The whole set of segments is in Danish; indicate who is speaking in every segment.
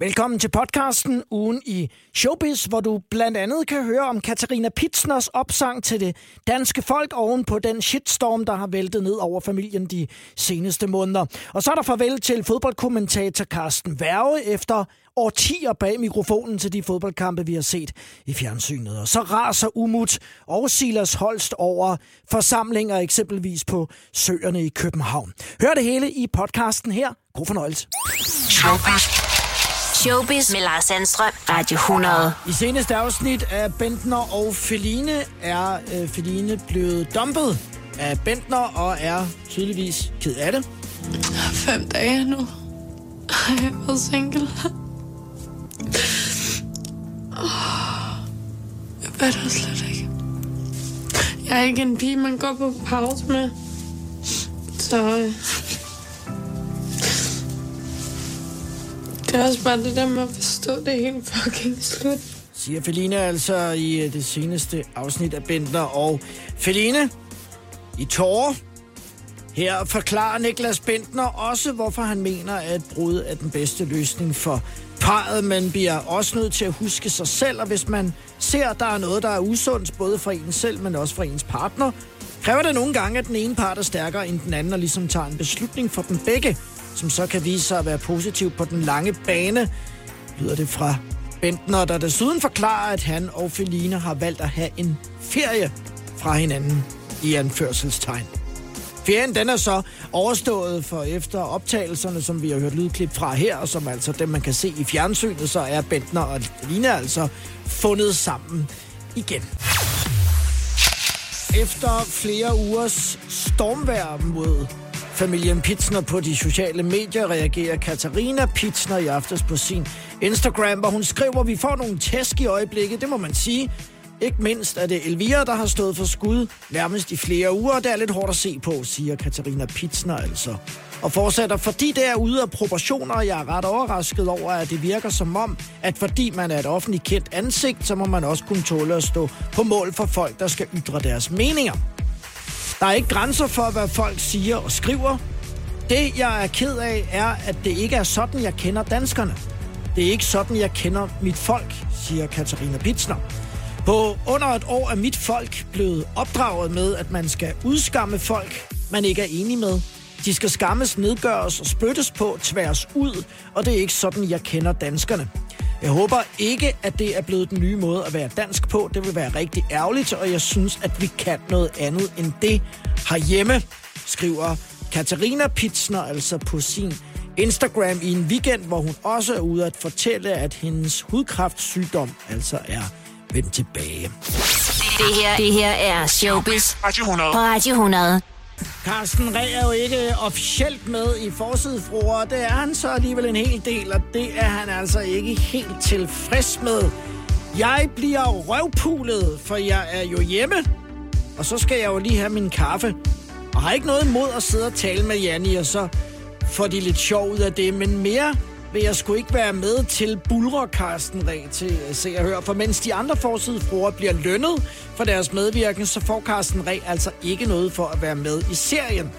Speaker 1: Velkommen til podcasten Ugen i Showbiz, hvor du blandt andet kan høre om Katarina Pitsners opsang til det danske folk oven på den shitstorm, der har væltet ned over familien de seneste måneder. Og så er der farvel til fodboldkommentator Carsten Værge efter årtier bag mikrofonen til de fodboldkampe, vi har set i fjernsynet. Og så raser Umut og Silas Holst over forsamlinger eksempelvis på søerne i København. Hør det hele i podcasten her. God fornøjelse.
Speaker 2: Showbiz. Showbiz med Lars Sandstrøm, Radio 100.
Speaker 1: I seneste afsnit af Bentner og Feline er øh, Feline blevet dumpet af Bentner og er tydeligvis ked af det.
Speaker 3: Fem dage nu. Jeg har været single. Jeg ved det slet ikke. Jeg er ikke en pige, man går på pause med. Så... øh, Det er også bare det der med at forstå det helt fucking slut.
Speaker 1: Siger Feline altså i øh, det seneste afsnit af Bender. og Feline i tårer. Her forklarer Niklas Bentner også, hvorfor han mener, at brud er den bedste løsning for parret. Man bliver også nødt til at huske sig selv, og hvis man ser, at der er noget, der er usundt, både for en selv, men også for ens partner, kræver det nogle gange, at den ene part er stærkere end den anden, og ligesom tager en beslutning for dem begge, som så kan vise sig at være positiv på den lange bane, lyder det fra Bentner, der desuden forklarer, at han og Feline har valgt at have en ferie fra hinanden i anførselstegn. Ferien den er så overstået for efter optagelserne, som vi har hørt lydklip fra her, og som altså dem, man kan se i fjernsynet, så er Bentner og Feline altså fundet sammen igen. Efter flere ugers stormvær mod familien Pitsner på de sociale medier, reagerer Katarina Pitsner i aftes på sin Instagram, hvor hun skriver, at vi får nogle tæsk i øjeblikket, det må man sige. Ikke mindst er det Elvira, der har stået for skud nærmest i flere uger, og det er lidt hårdt at se på, siger Katarina Pitsner altså. Og fortsætter, fordi det er ude af proportioner, og jeg er ret overrasket over, at det virker som om, at fordi man er et offentligt kendt ansigt, så må man også kunne tåle at stå på mål for folk, der skal ytre deres meninger. Der er ikke grænser for, hvad folk siger og skriver. Det, jeg er ked af, er, at det ikke er sådan, jeg kender danskerne. Det er ikke sådan, jeg kender mit folk, siger Katarina Pitsner. På under et år er mit folk blevet opdraget med, at man skal udskamme folk, man ikke er enig med. De skal skammes, nedgøres og spyttes på tværs ud, og det er ikke sådan, jeg kender danskerne. Jeg håber ikke, at det er blevet den nye måde at være dansk på. Det vil være rigtig ærgerligt, og jeg synes, at vi kan noget andet end det herhjemme, skriver Katarina Pitsner altså på sin Instagram i en weekend, hvor hun også er ude at fortælle, at hendes hudkræftsygdom altså er vendt tilbage.
Speaker 2: Det her, det her er Showbiz
Speaker 4: Radio 100.
Speaker 2: på Radio 100.
Speaker 1: Carsten Reh er jo ikke officielt med i forsidefruer, det er han så alligevel en hel del, og det er han altså ikke helt tilfreds med. Jeg bliver røvpulet, for jeg er jo hjemme, og så skal jeg jo lige have min kaffe. Og har ikke noget imod at sidde og tale med Janni, og så får de lidt sjov ud af det, men mere vil jeg sgu ikke være med til bulrer Carsten Reh til øh, se og høre. For mens de andre forsidefruer bliver lønnet for deres medvirken, så får Carsten Reh altså ikke noget for at være med i serien.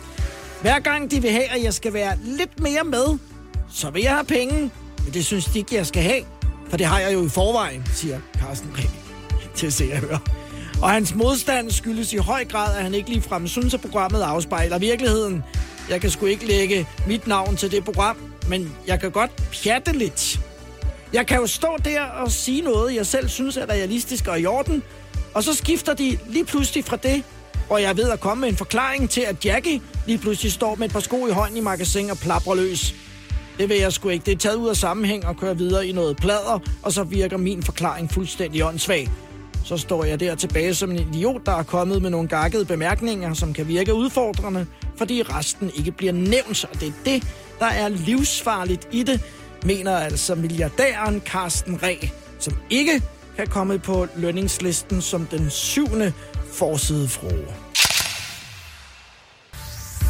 Speaker 1: Hver gang de vil have, at jeg skal være lidt mere med, så vil jeg have penge. Men det synes de ikke, jeg skal have. For det har jeg jo i forvejen, siger Carsten Reh til se og høre. Og hans modstand skyldes i høj grad, at han ikke ligefrem synes, at programmet afspejler virkeligheden. Jeg kan sgu ikke lægge mit navn til det program, men jeg kan godt pjatte lidt. Jeg kan jo stå der og sige noget, jeg selv synes er realistisk og i orden, og så skifter de lige pludselig fra det, og jeg ved at komme med en forklaring til, at Jackie lige pludselig står med et par sko i hånden i magasin og plapper løs. Det vil jeg sgu ikke. Det er taget ud af sammenhæng og kører videre i noget plader, og så virker min forklaring fuldstændig åndssvag. Så står jeg der tilbage som en idiot, der er kommet med nogle gakkede bemærkninger, som kan virke udfordrende, fordi resten ikke bliver nævnt, og det er det, der er livsfarligt i det, mener altså milliardæren Carsten Reh, som ikke kan komme på lønningslisten som den syvende forsidefrue.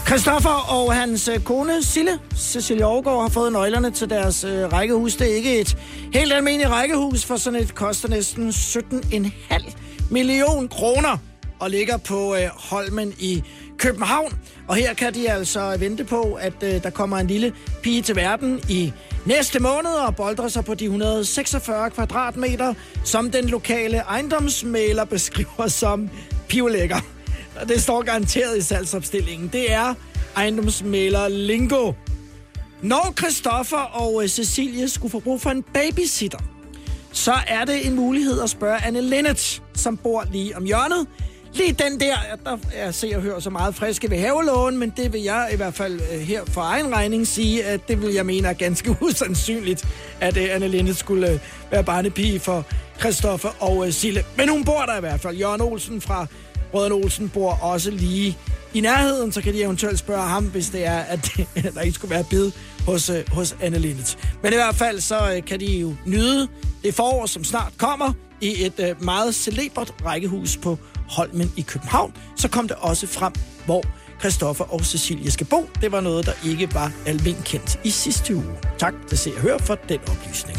Speaker 1: Christoffer og hans øh, kone Sille, Cecilie Aargaard, har fået nøglerne til deres øh, rækkehus. Det er ikke et helt almindeligt rækkehus, for sådan et koster næsten 17,5 million kroner og ligger på øh, Holmen i København. Og her kan de altså vente på, at øh, der kommer en lille pige til verden i næste måned og boldrer sig på de 146 kvadratmeter, som den lokale ejendomsmaler beskriver som pivlækker. Og det står garanteret i salgsopstillingen. Det er ejendomsmaler Lingo. Når Christoffer og øh, Cecilie skulle få brug for en babysitter, så er det en mulighed at spørge Anne Linnet, som bor lige om hjørnet. Lige den der, der jeg ser og hører så meget friske ved havelån, men det vil jeg i hvert fald øh, her for egen regning sige, at det vil jeg mene er ganske usandsynligt, at øh, Anne Linde skulle øh, være barnepige for Christoffer og Sille. Men hun bor der i hvert fald. Jørgen Olsen fra Røden Olsen bor også lige i nærheden, så kan de eventuelt spørge ham, hvis det er, at der ikke skulle være bid hos, hos Anne Lindet. Men i hvert fald, så kan de jo nyde det forår, som snart kommer, i et meget celebert rækkehus på Holmen i København. Så kom det også frem, hvor Christoffer og Cecilie skal bo. Det var noget, der ikke var almindeligt kendt i sidste uge. Tak til Se og Hør for den oplysning.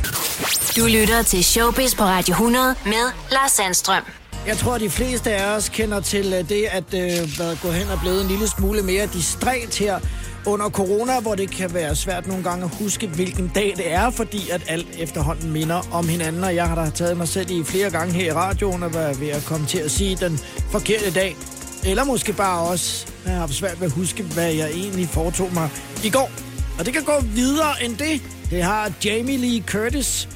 Speaker 2: Du lytter til Showbiz på Radio 100 med Lars Sandstrøm.
Speaker 1: Jeg tror, de fleste af os kender til øh, det, at øh, gå hen og blevet en lille smule mere distræt her under corona, hvor det kan være svært nogle gange at huske, hvilken dag det er, fordi at alt efterhånden minder om hinanden. Og jeg har da taget mig selv i flere gange her i radioen og været ved at komme til at sige den forkerte dag. Eller måske bare også jeg har haft svært ved at huske, hvad jeg egentlig foretog mig i går. Og det kan gå videre end det. Det har Jamie Lee Curtis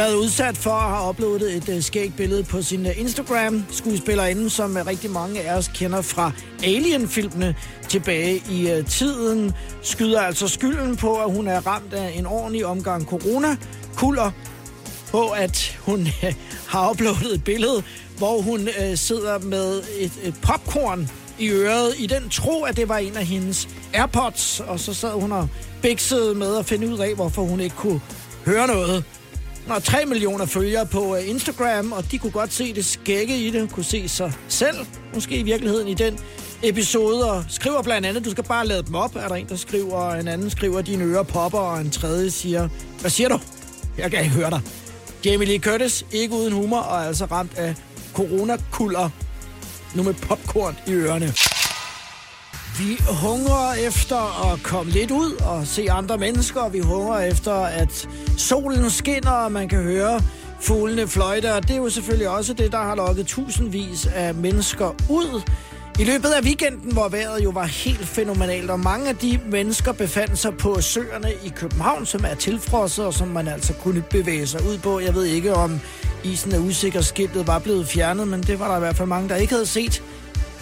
Speaker 1: været udsat for og har uploadet et uh, skægt billede på sin uh, Instagram. Skuespillerinden, som uh, rigtig mange af os kender fra Alien-filmene tilbage i uh, tiden, skyder altså skylden på, at hun er ramt af en ordentlig omgang corona-kulder på, at hun uh, har uploadet et billede, hvor hun uh, sidder med et, et popcorn i øret, i den tro, at det var en af hendes AirPods, og så sad hun og bæksede med at finde ud af, hvorfor hun ikke kunne høre noget og 3 millioner følgere på øh, Instagram, og de kunne godt se det skægge i det, kunne se sig selv, måske i virkeligheden i den episode, og skriver blandt andet, du skal bare lade dem op, er der en, der skriver, og en anden skriver, dine ører popper, og en tredje siger, hvad siger du? Jeg kan ikke høre dig. Jamie Lee Curtis, ikke uden humor, og er altså ramt af coronakuller, nu med popcorn i ørerne. Vi hungrer efter at komme lidt ud og se andre mennesker. Vi hungrer efter, at solen skinner, og man kan høre fuglene fløjte. Og det er jo selvfølgelig også det, der har lukket tusindvis af mennesker ud. I løbet af weekenden, hvor vejret jo var helt fænomenalt, og mange af de mennesker befandt sig på søerne i København, som er tilfrosset, og som man altså kunne bevæge sig ud på. Jeg ved ikke, om isen af usikker skiltet var blevet fjernet, men det var der i hvert fald mange, der ikke havde set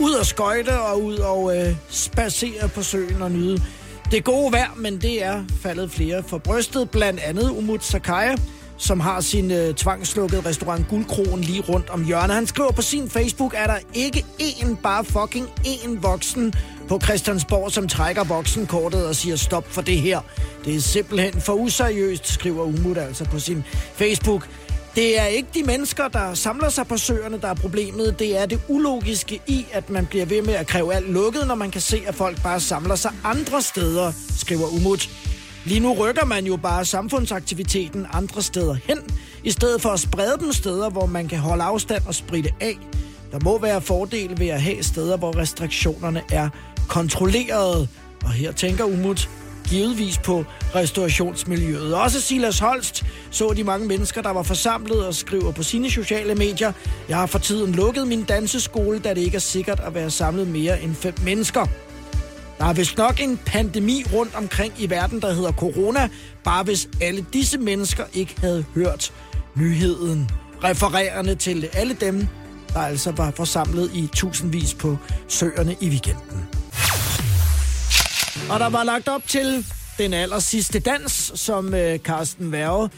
Speaker 1: ud og skøjte og ud og øh, spacere på søen og nyde det gode vejr, men det er faldet flere for brystet, blandt andet Umut Sakaya, som har sin øh, tvangslukkede restaurant Guldkronen lige rundt om hjørnet. Han skriver på sin Facebook, at der ikke én, bare fucking én voksen på Christiansborg, som trækker voksenkortet og siger stop for det her. Det er simpelthen for useriøst, skriver Umut altså på sin Facebook. Det er ikke de mennesker, der samler sig på søerne, der er problemet. Det er det ulogiske i, at man bliver ved med at kræve alt lukket, når man kan se, at folk bare samler sig andre steder, skriver Umut. Lige nu rykker man jo bare samfundsaktiviteten andre steder hen, i stedet for at sprede dem steder, hvor man kan holde afstand og spritte af. Der må være fordele ved at have steder, hvor restriktionerne er kontrollerede. Og her tænker Umut, givetvis på restaurationsmiljøet. Også Silas Holst så de mange mennesker, der var forsamlet og skriver på sine sociale medier. Jeg har for tiden lukket min danseskole, da det ikke er sikkert at være samlet mere end fem mennesker. Der er vist nok en pandemi rundt omkring i verden, der hedder corona, bare hvis alle disse mennesker ikke havde hørt nyheden, refererende til alle dem, der altså var forsamlet i tusindvis på søerne i weekenden. Og der var lagt op til den aller sidste dans, som øh, Carsten Værge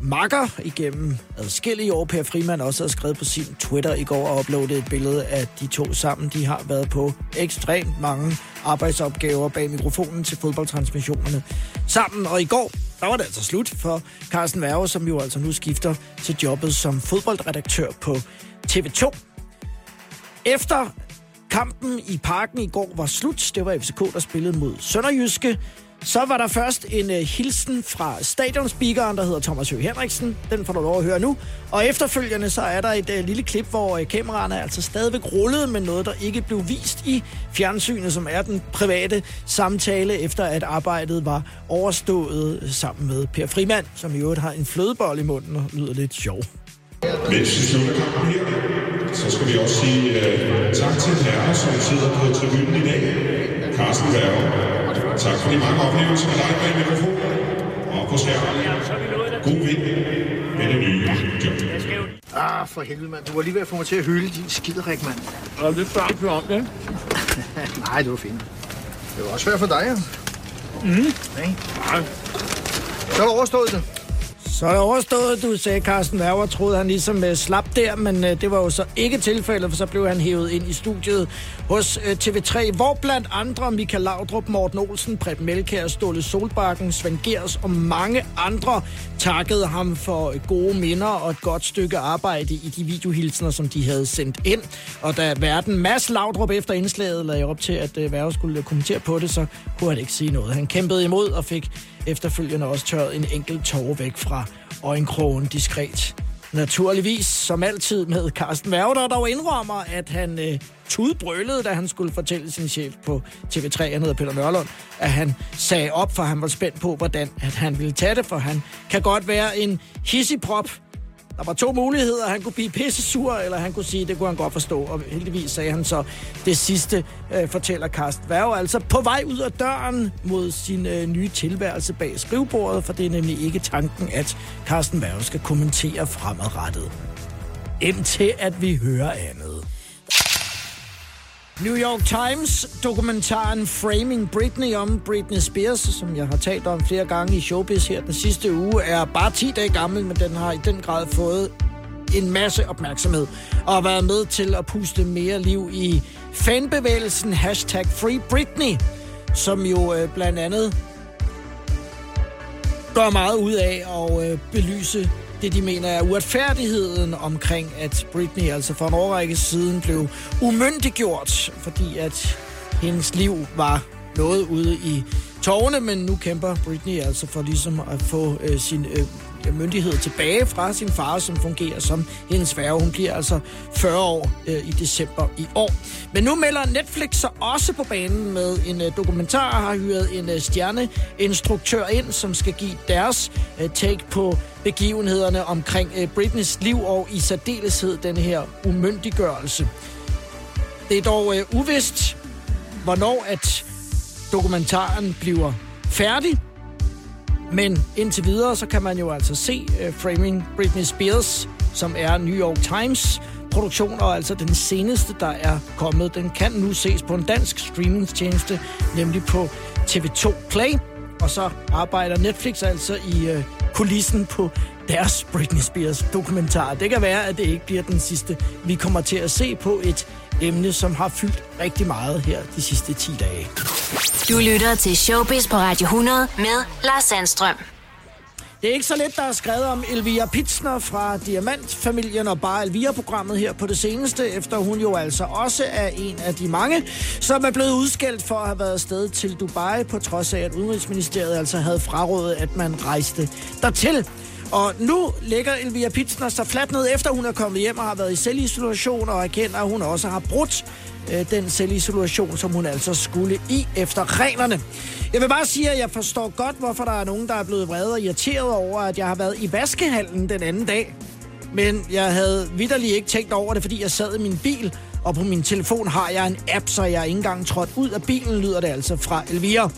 Speaker 1: makker igennem adskillige år. Per Frimand også har skrevet på sin Twitter i går og uploadet et billede af de to sammen. De har været på ekstremt mange arbejdsopgaver bag mikrofonen til fodboldtransmissionerne sammen. Og i går, der var det altså slut for Carsten Værge, som jo altså nu skifter til jobbet som fodboldredaktør på TV2. Efter kampen i parken i går var slut, det var FCK, der spillede mod Sønderjyske, Så var der først en uh, hilsen fra stadionspeakeren, der hedder Thomas Høgh Henriksen. Den får du lov at høre nu. Og efterfølgende så er der et uh, lille klip, hvor uh, kameraerne altså stadigvæk rullede med noget, der ikke blev vist i fjernsynet, som er den private samtale, efter at arbejdet var overstået sammen med Per Frimand, som i øvrigt har en flødebold i munden og lyder lidt sjov.
Speaker 4: Mens vi slutter kampen her, så skal vi også sige uh, tak til herrer, som sidder på tribunen i dag. Carsten Berger, tak for de mange oplevelser med dig bag mikrofonen og på skærmen. God vind med det nye job.
Speaker 5: Ah, for helvede, mand. Du var lige ved at få mig til at hylde din skiderik, mand.
Speaker 1: Og det er om det.
Speaker 5: Nej, det var fint. Det var også svært for dig, ja.
Speaker 1: Mm.
Speaker 5: Nej. Så er det overstået det.
Speaker 1: Så er det overstået, du sagde Carsten Werber, troede han ligesom uh, slap der, men uh, det var jo så ikke tilfældet, for så blev han hævet ind i studiet hos øh, uh, TV3, hvor blandt andre Michael Laudrup, Morten Olsen, Preben Melkær, Ståle Solbakken, Svend Gers og mange andre takkede ham for gode minder og et godt stykke arbejde i de videohilsener, som de havde sendt ind. Og da verden Mads Laudrup efter indslaget lagde op til, at uh, Werber skulle kommentere på det, så kunne han ikke sige noget. Han kæmpede imod og fik efterfølgende også tørret en enkelt tårer væk fra øjenkrogen diskret. Naturligvis, som altid med Carsten Werner, der dog indrømmer, at han øh, tudbrølede, da han skulle fortælle sin chef på TV3, han hedder Peter Nørlund, at han sagde op, for han var spændt på, hvordan at han ville tage det, for han kan godt være en hissigprop, der var to muligheder. Han kunne blive pisse sur, eller han kunne sige, det kunne han godt forstå. Og heldigvis sagde han så det sidste, øh, fortæller Karsten Værge. Altså på vej ud af døren mod sin øh, nye tilværelse bag skrivebordet, for det er nemlig ikke tanken, at Karsten Værge skal kommentere fremadrettet. Indtil at vi hører andet. New York Times dokumentaren Framing Britney om Britney Spears, som jeg har talt om flere gange i Showbiz her den sidste uge, er bare 10 dage gammel, men den har i den grad fået en masse opmærksomhed og har været med til at puste mere liv i fanbevægelsen hashtag Free Britney, som jo øh, blandt andet gør meget ud af at øh, belyse det, de mener er uretfærdigheden omkring, at Britney altså for en årrække siden blev umyndiggjort, fordi at hendes liv var noget ude i tårne, men nu kæmper Britney altså for ligesom at få øh, sin øh, Øh, myndighed tilbage fra sin far, som fungerer som hendes værge. Hun bliver altså 40 år øh, i december i år. Men nu melder Netflix sig også på banen med en øh, dokumentar, har hyret en øh, stjerneinstruktør ind, som skal give deres øh, take på begivenhederne omkring øh, Britneys liv og i særdeleshed den her umyndiggørelse. Det er dog øh, uvist, hvornår at dokumentaren bliver færdig, men indtil videre, så kan man jo altså se uh, Framing Britney Spears, som er New York Times produktion, og altså den seneste, der er kommet. Den kan nu ses på en dansk streamingstjeneste, nemlig på TV2 Play. Og så arbejder Netflix altså i uh, kulissen på deres Britney Spears dokumentar. Det kan være, at det ikke bliver den sidste, vi kommer til at se på et emne, som har fyldt rigtig meget her de sidste 10 dage.
Speaker 2: Du lytter til Showbiz på Radio 100 med Lars Sandstrøm.
Speaker 1: Det er ikke så let, der er skrevet om Elvira Pitsner fra Diamantfamilien og bare Elvira-programmet her på det seneste, efter hun jo altså også er en af de mange, som er blevet udskældt for at have været sted til Dubai, på trods af, at Udenrigsministeriet altså havde frarådet, at man rejste dertil. Og nu ligger Elvira Pitsner så fladt ned, efter hun er kommet hjem og har været i selvisolation, og erkender, at hun også har brudt øh, den selvisolation, som hun altså skulle i efter reglerne. Jeg vil bare sige, at jeg forstår godt, hvorfor der er nogen, der er blevet vrede og irriteret over, at jeg har været i vaskehallen den anden dag. Men jeg havde vidderlig ikke tænkt over det, fordi jeg sad i min bil, og på min telefon har jeg en app, så jeg ikke engang trådt ud af bilen, lyder det altså fra Elvira.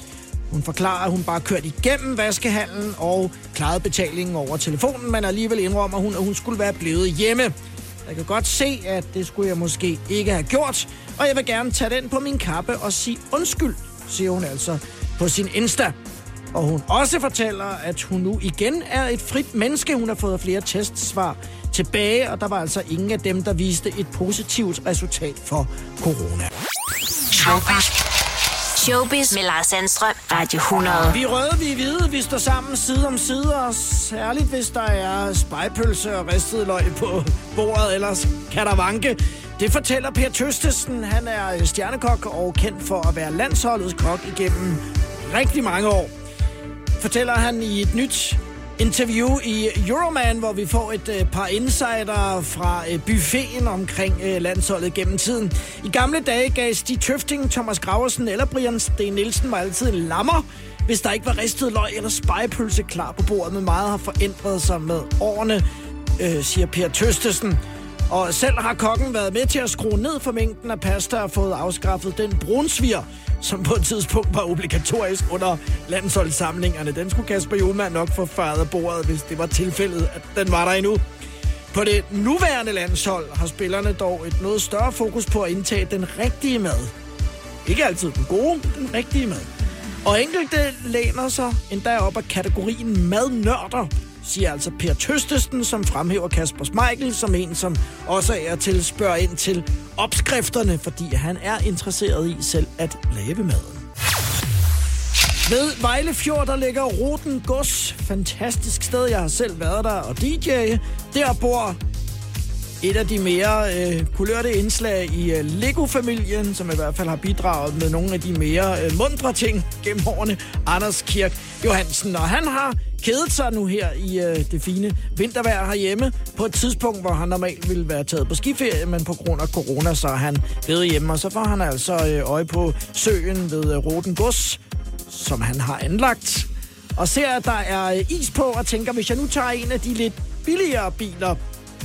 Speaker 1: Hun forklarer, at hun bare kørte igennem vaskehallen og klarede betalingen over telefonen, men alligevel indrømmer hun, at hun skulle være blevet hjemme. Jeg kan godt se, at det skulle jeg måske ikke have gjort, og jeg vil gerne tage den på min kappe og sige undskyld, siger hun altså på sin Insta. Og hun også fortæller, at hun nu igen er et frit menneske. Hun har fået flere testsvar tilbage, og der var altså ingen af dem, der viste et positivt resultat for corona.
Speaker 2: Showbiz med Lars Sandstrøm. Radio 100.
Speaker 1: Vi røde, vi er hvide, vi står sammen side om side, og særligt hvis der er spejpølse og ristet løg på bordet, ellers kan der vanke. Det fortæller Per Tøstesen. Han er stjernekok og kendt for at være landsholdets kok igennem rigtig mange år. Fortæller han i et nyt interview i Euroman, hvor vi får et øh, par insider fra øh, buffeten omkring øh, landsholdet gennem tiden. I gamle dage gav Stig Tøfting, Thomas Graversen eller Brian Sten Nielsen var altid en lammer, hvis der ikke var ristet løg eller spejpølse klar på bordet, men meget har forændret sig med årene, øh, siger Per Tøstesen. Og selv har kokken været med til at skrue ned for mængden af pasta og fået afskaffet den brunsvir, som på et tidspunkt var obligatorisk under landsholdssamlingerne. Den skulle Kasper Juhlmann nok få fejret af bordet, hvis det var tilfældet, at den var der endnu. På det nuværende landshold har spillerne dog et noget større fokus på at indtage den rigtige mad. Ikke altid den gode, men den rigtige mad. Og enkelte læner sig endda op af kategorien madnørder, siger altså Per Tøstesten, som fremhæver Kasper Smeichel som en, som også er til spørger ind til opskrifterne, fordi han er interesseret i selv at lave maden. Ved Vejlefjord, der ligger Roten Gods. Fantastisk sted, jeg har selv været der og DJ. Der bor et af de mere øh, kulørte indslag i øh, Lego-familien, som i hvert fald har bidraget med nogle af de mere øh, mundre ting gennem årene, Anders Kirk Johansen. Og han har kedet sig nu her i øh, det fine vintervejr herhjemme, på et tidspunkt, hvor han normalt ville være taget på skiferie, men på grund af corona, så er han blevet hjemme, og så får han altså øh, øje på søen ved øh, Roten Gods, som han har anlagt, og ser, at der er øh, is på, og tænker, hvis jeg nu tager en af de lidt billigere biler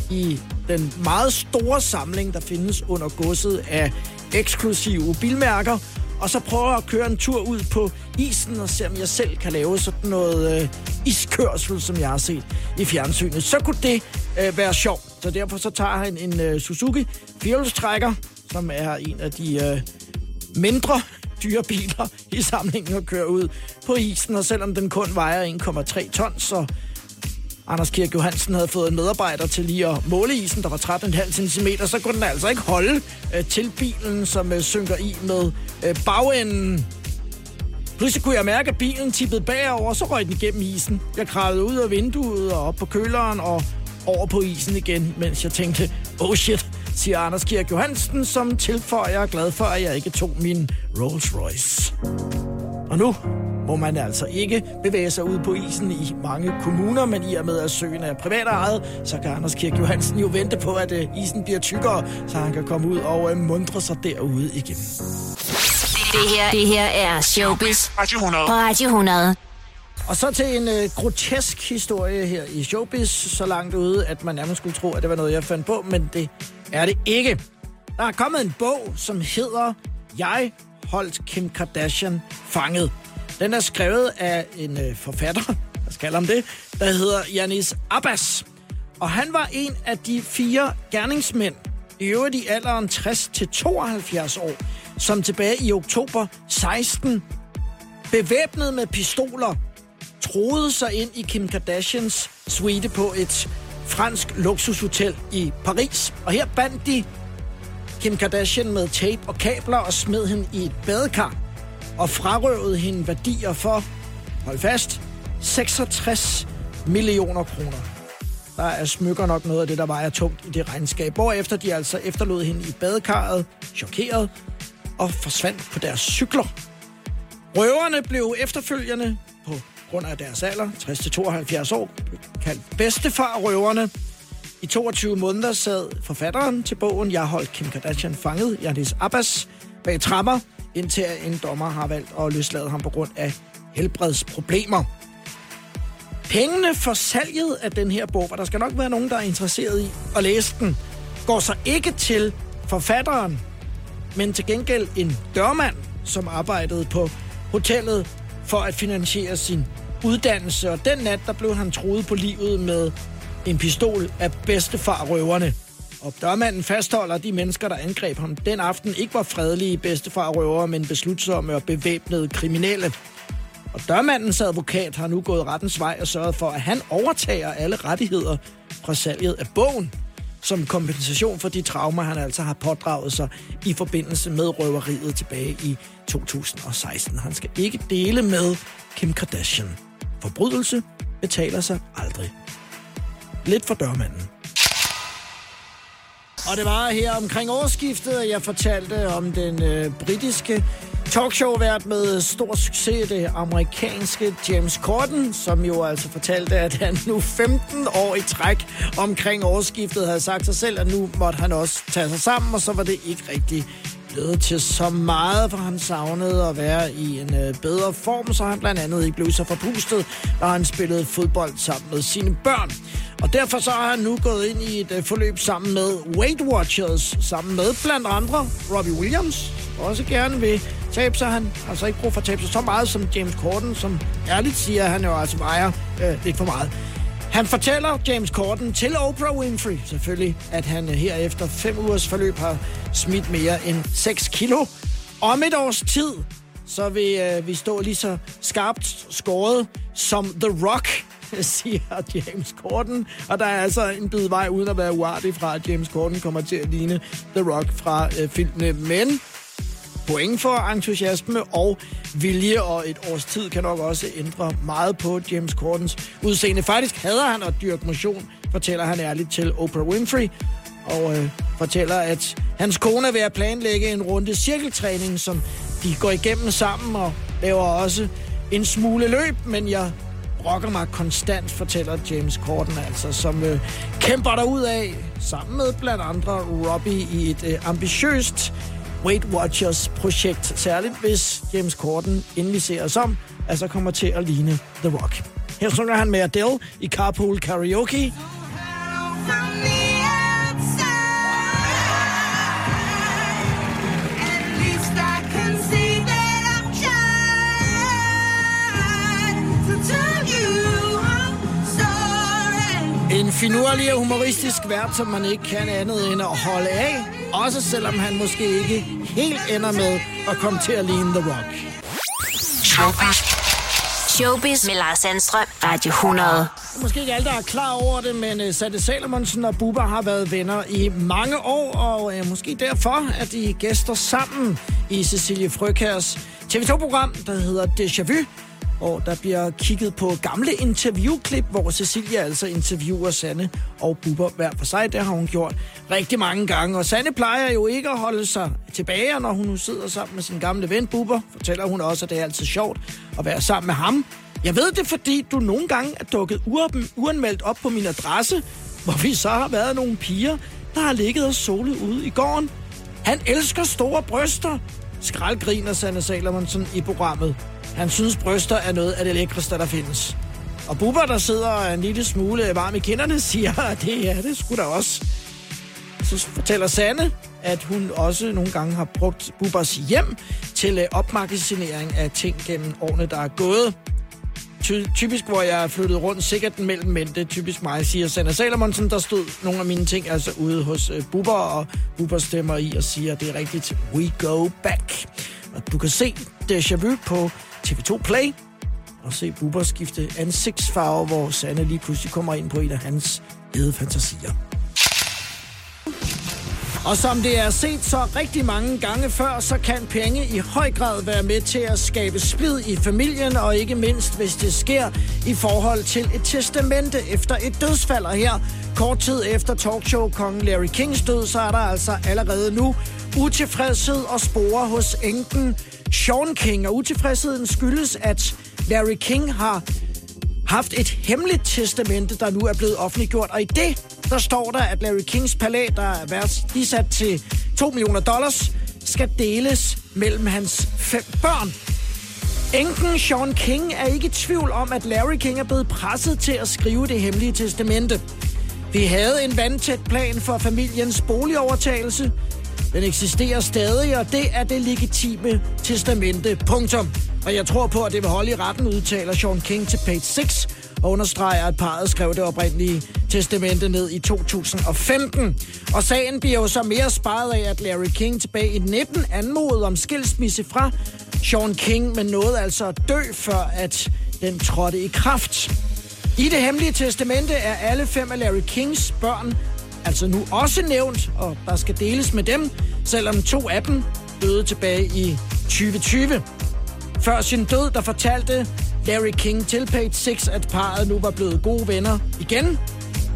Speaker 1: i den meget store samling, der findes under godset af eksklusive bilmærker, og så prøver at køre en tur ud på isen og se, om jeg selv kan lave sådan noget øh, iskørsel, som jeg har set i fjernsynet. Så kunne det øh, være sjovt. Så derfor så tager han en øh, Suzuki firehjulstrækker, som er en af de øh, mindre dyre biler i samlingen og kører ud på isen. Og selvom den kun vejer 1,3 tons, så Anders Kirk Johansen havde fået en medarbejder til lige at måle isen, der var 13,5 cm, så kunne den altså ikke holde øh, til bilen, som øh, synker i med øh, bagenden. Pludselig kunne jeg mærke, at bilen tippede bagover, og så røg den igennem isen. Jeg kravlede ud af vinduet og op på køleren og over på isen igen, mens jeg tænkte, oh shit, siger Anders Kirk Johansen, som tilføjer, jeg er glad for, at jeg ikke tog min Rolls Royce. Og nu må man altså ikke bevæge sig ud på isen i mange kommuner, men i og med, at søen er privat ejet, så kan Anders Kirk Johansen jo vente på, at uh, isen bliver tykkere, så han kan komme ud og uh, mundre sig derude igen.
Speaker 2: Det her, det her er Showbiz
Speaker 6: Radio 100.
Speaker 2: på Radio 100.
Speaker 1: Og så til en uh, grotesk historie her i Showbiz, så langt ude, at man nærmest skulle tro, at det var noget, jeg fandt på, men det er det ikke. Der er kommet en bog, som hedder Jeg holdt Kim Kardashian fanget. Den er skrevet af en øh, forfatter, hvad skal om det, der hedder Janis Abbas. Og han var en af de fire gerningsmænd, i øvrigt i alderen 60 til 72 år, som tilbage i oktober 16, bevæbnet med pistoler, troede sig ind i Kim Kardashians suite på et fransk luksushotel i Paris. Og her bandt de Kim Kardashian med tape og kabler og smed hende i et badekar og frarøvede hende værdier for, hold fast, 66 millioner kroner. Der er smykker nok noget af det, der vejer tungt i det regnskab. Hvorefter de altså efterlod hende i badekarret, chokeret, og forsvandt på deres cykler. Røverne blev efterfølgende på grund af deres alder, 60-72 år, kaldt bedstefar-røverne. I 22 måneder sad forfatteren til bogen Jeg holdt Kim Kardashian fanget, Janis Abbas, bag trammer, indtil en dommer har valgt at løslade ham på grund af helbredsproblemer. Pengene for salget af den her bog, og der skal nok være nogen, der er interesseret i at læse den, går så ikke til forfatteren, men til gengæld en dørmand, som arbejdede på hotellet for at finansiere sin uddannelse. Og den nat, der blev han troet på livet med en pistol af bedstefarrøverne. Og dørmanden fastholder, at de mennesker, der angreb ham den aften, ikke var fredelige bedstefar røvere, men beslutsomme og bevæbnede kriminelle. Og dørmandens advokat har nu gået rettens vej og sørget for, at han overtager alle rettigheder fra salget af bogen, som kompensation for de traumer, han altså har pådraget sig i forbindelse med røveriet tilbage i 2016. Han skal ikke dele med Kim Kardashian. Forbrydelse betaler sig aldrig. Lidt for dørmanden. Og det var her omkring årsskiftet, at jeg fortalte om den øh, britiske talkshow-vært med stor succes, det amerikanske James Corden, som jo altså fortalte, at han nu 15 år i træk omkring årsskiftet havde sagt sig selv, at nu måtte han også tage sig sammen, og så var det ikke rigtig glædet til så meget, for han savnede at være i en øh, bedre form, så han blandt andet ikke blev så forpustet, når han spillede fodbold sammen med sine børn. Og derfor så har han nu gået ind i et øh, forløb sammen med Weight Watchers, sammen med blandt andre Robbie Williams, også gerne vil tabe sig. Han har altså ikke brug for at tabe sig så meget som James Corden, som ærligt siger, at han jo altså vejer øh, lidt for meget. Han fortæller James Corden til Oprah Winfrey selvfølgelig, at han øh, her efter fem ugers forløb har smidt mere end 6 kilo. Om et års tid, så vil øh, vi stå lige så skarpt skåret som The Rock, siger James Corden. Og der er altså en bid vej uden at være uartig fra, at James Corden kommer til at ligne The Rock fra øh, filmene. Men point for entusiasme og vilje, og et års tid kan nok også ændre meget på James Cordens udseende. Faktisk hader han at dyrke motion, fortæller han ærligt til Oprah Winfrey, og øh, fortæller, at hans kone er ved at planlægge en runde cirkeltræning, som de går igennem sammen og laver også en smule løb, men jeg rocker mig konstant, fortæller James Corden altså, som øh, kæmper der ud af sammen med blandt andre Robbie i et øh, ambitiøst Weight Watchers projekt, særligt hvis James Corden, inden vi ser os om, altså kommer til at ligne The Rock. Her synger han med Adele i Carpool Karaoke. En finurlig og humoristisk vært, som man ikke kan andet end at holde af. Også selvom han måske ikke helt ender med at komme til at ligne The Rock.
Speaker 2: Showbiz. Showbiz med Lars Sandstrøm. Radio 100.
Speaker 1: Måske ikke alle, der er klar over det, men uh, Satte Salomonsen og Bubber har været venner i mange år, og uh, måske derfor, at de gæster sammen i Cecilie Frøkærs TV2-program, der hedder Déjà Vu, og der bliver kigget på gamle interviewklip, hvor Cecilia altså interviewer Sanne og Bubber hver for sig. Det har hun gjort rigtig mange gange. Og Sanne plejer jo ikke at holde sig tilbage, når hun nu sidder sammen med sin gamle ven Bubber. Fortæller hun også, at det er altid sjovt at være sammen med ham. Jeg ved det, fordi du nogle gange er dukket uanmeldt op på min adresse, hvor vi så har været nogle piger, der har ligget og solet ude i gården. Han elsker store bryster, skraldgriner Sanne Salomonsen i programmet. Han synes, bryster er noget af det lækreste, der findes. Og Bubber, der sidder en lille smule varm i kinderne, siger, at det er det skulle da også. Så fortæller Sanne, at hun også nogle gange har brugt Bubbers hjem til øh, opmagasinering af ting gennem årene, der er gået. Ty- typisk, hvor jeg er flyttet rundt, sikkert mellem mænd, det er typisk mig, siger Sanna Salomonsen, der stod nogle af mine ting altså ude hos øh, Bubber, og Bubber stemmer i og siger, at det er rigtigt, we go back. Og du kan se Deja Vu på TV2 Play, og se Bubber skifte ansigtsfarve, hvor Sanne lige pludselig kommer ind på en af hans fantasier. Og som det er set så rigtig mange gange før, så kan penge i høj grad være med til at skabe splid i familien, og ikke mindst hvis det sker i forhold til et testamente efter et dødsfald. Og her, kort tid efter talkshow-kongen Larry Kings død, så er der altså allerede nu utilfredshed og spore hos enken Sean King. Og utilfredsheden skyldes, at Larry King har haft et hemmeligt testamente, der nu er blevet offentliggjort. Og i det, der står der, at Larry Kings palæ, der er værdsat til 2 millioner dollars, skal deles mellem hans fem børn. Enken Sean King er ikke i tvivl om, at Larry King er blevet presset til at skrive det hemmelige testamente. Vi havde en vandtæt plan for familiens boligovertagelse. Den eksisterer stadig, og det er det legitime testamente. Punktum. Og jeg tror på, at det vil holde i retten, udtaler Sean King til page 6, og understreger, at parret skrev det oprindelige testamente ned i 2015. Og sagen bliver jo så mere sparet af, at Larry King tilbage i 19 anmodede om skilsmisse fra Sean King, men nåede altså at dø, før at den trådte i kraft. I det hemmelige testamente er alle fem af Larry Kings børn altså nu også nævnt, og der skal deles med dem, selvom to af dem døde tilbage i 2020. Før sin død, der fortalte Larry King til Page 6, at parret nu var blevet gode venner igen.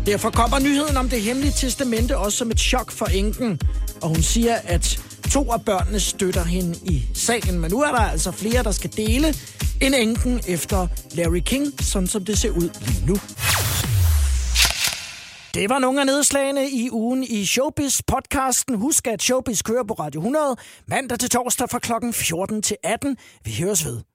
Speaker 1: Derfor kommer nyheden om det hemmelige testamente også som et chok for enken, og hun siger, at To af børnene støtter hende i sagen, men nu er der altså flere, der skal dele en enken efter Larry King, sådan som det ser ud lige nu. Det var nogle af nedslagene i ugen i Showbiz-podcasten. Husk, at Showbiz kører på Radio 100 mandag til torsdag fra kl. 14 til 18. Vi høres ved.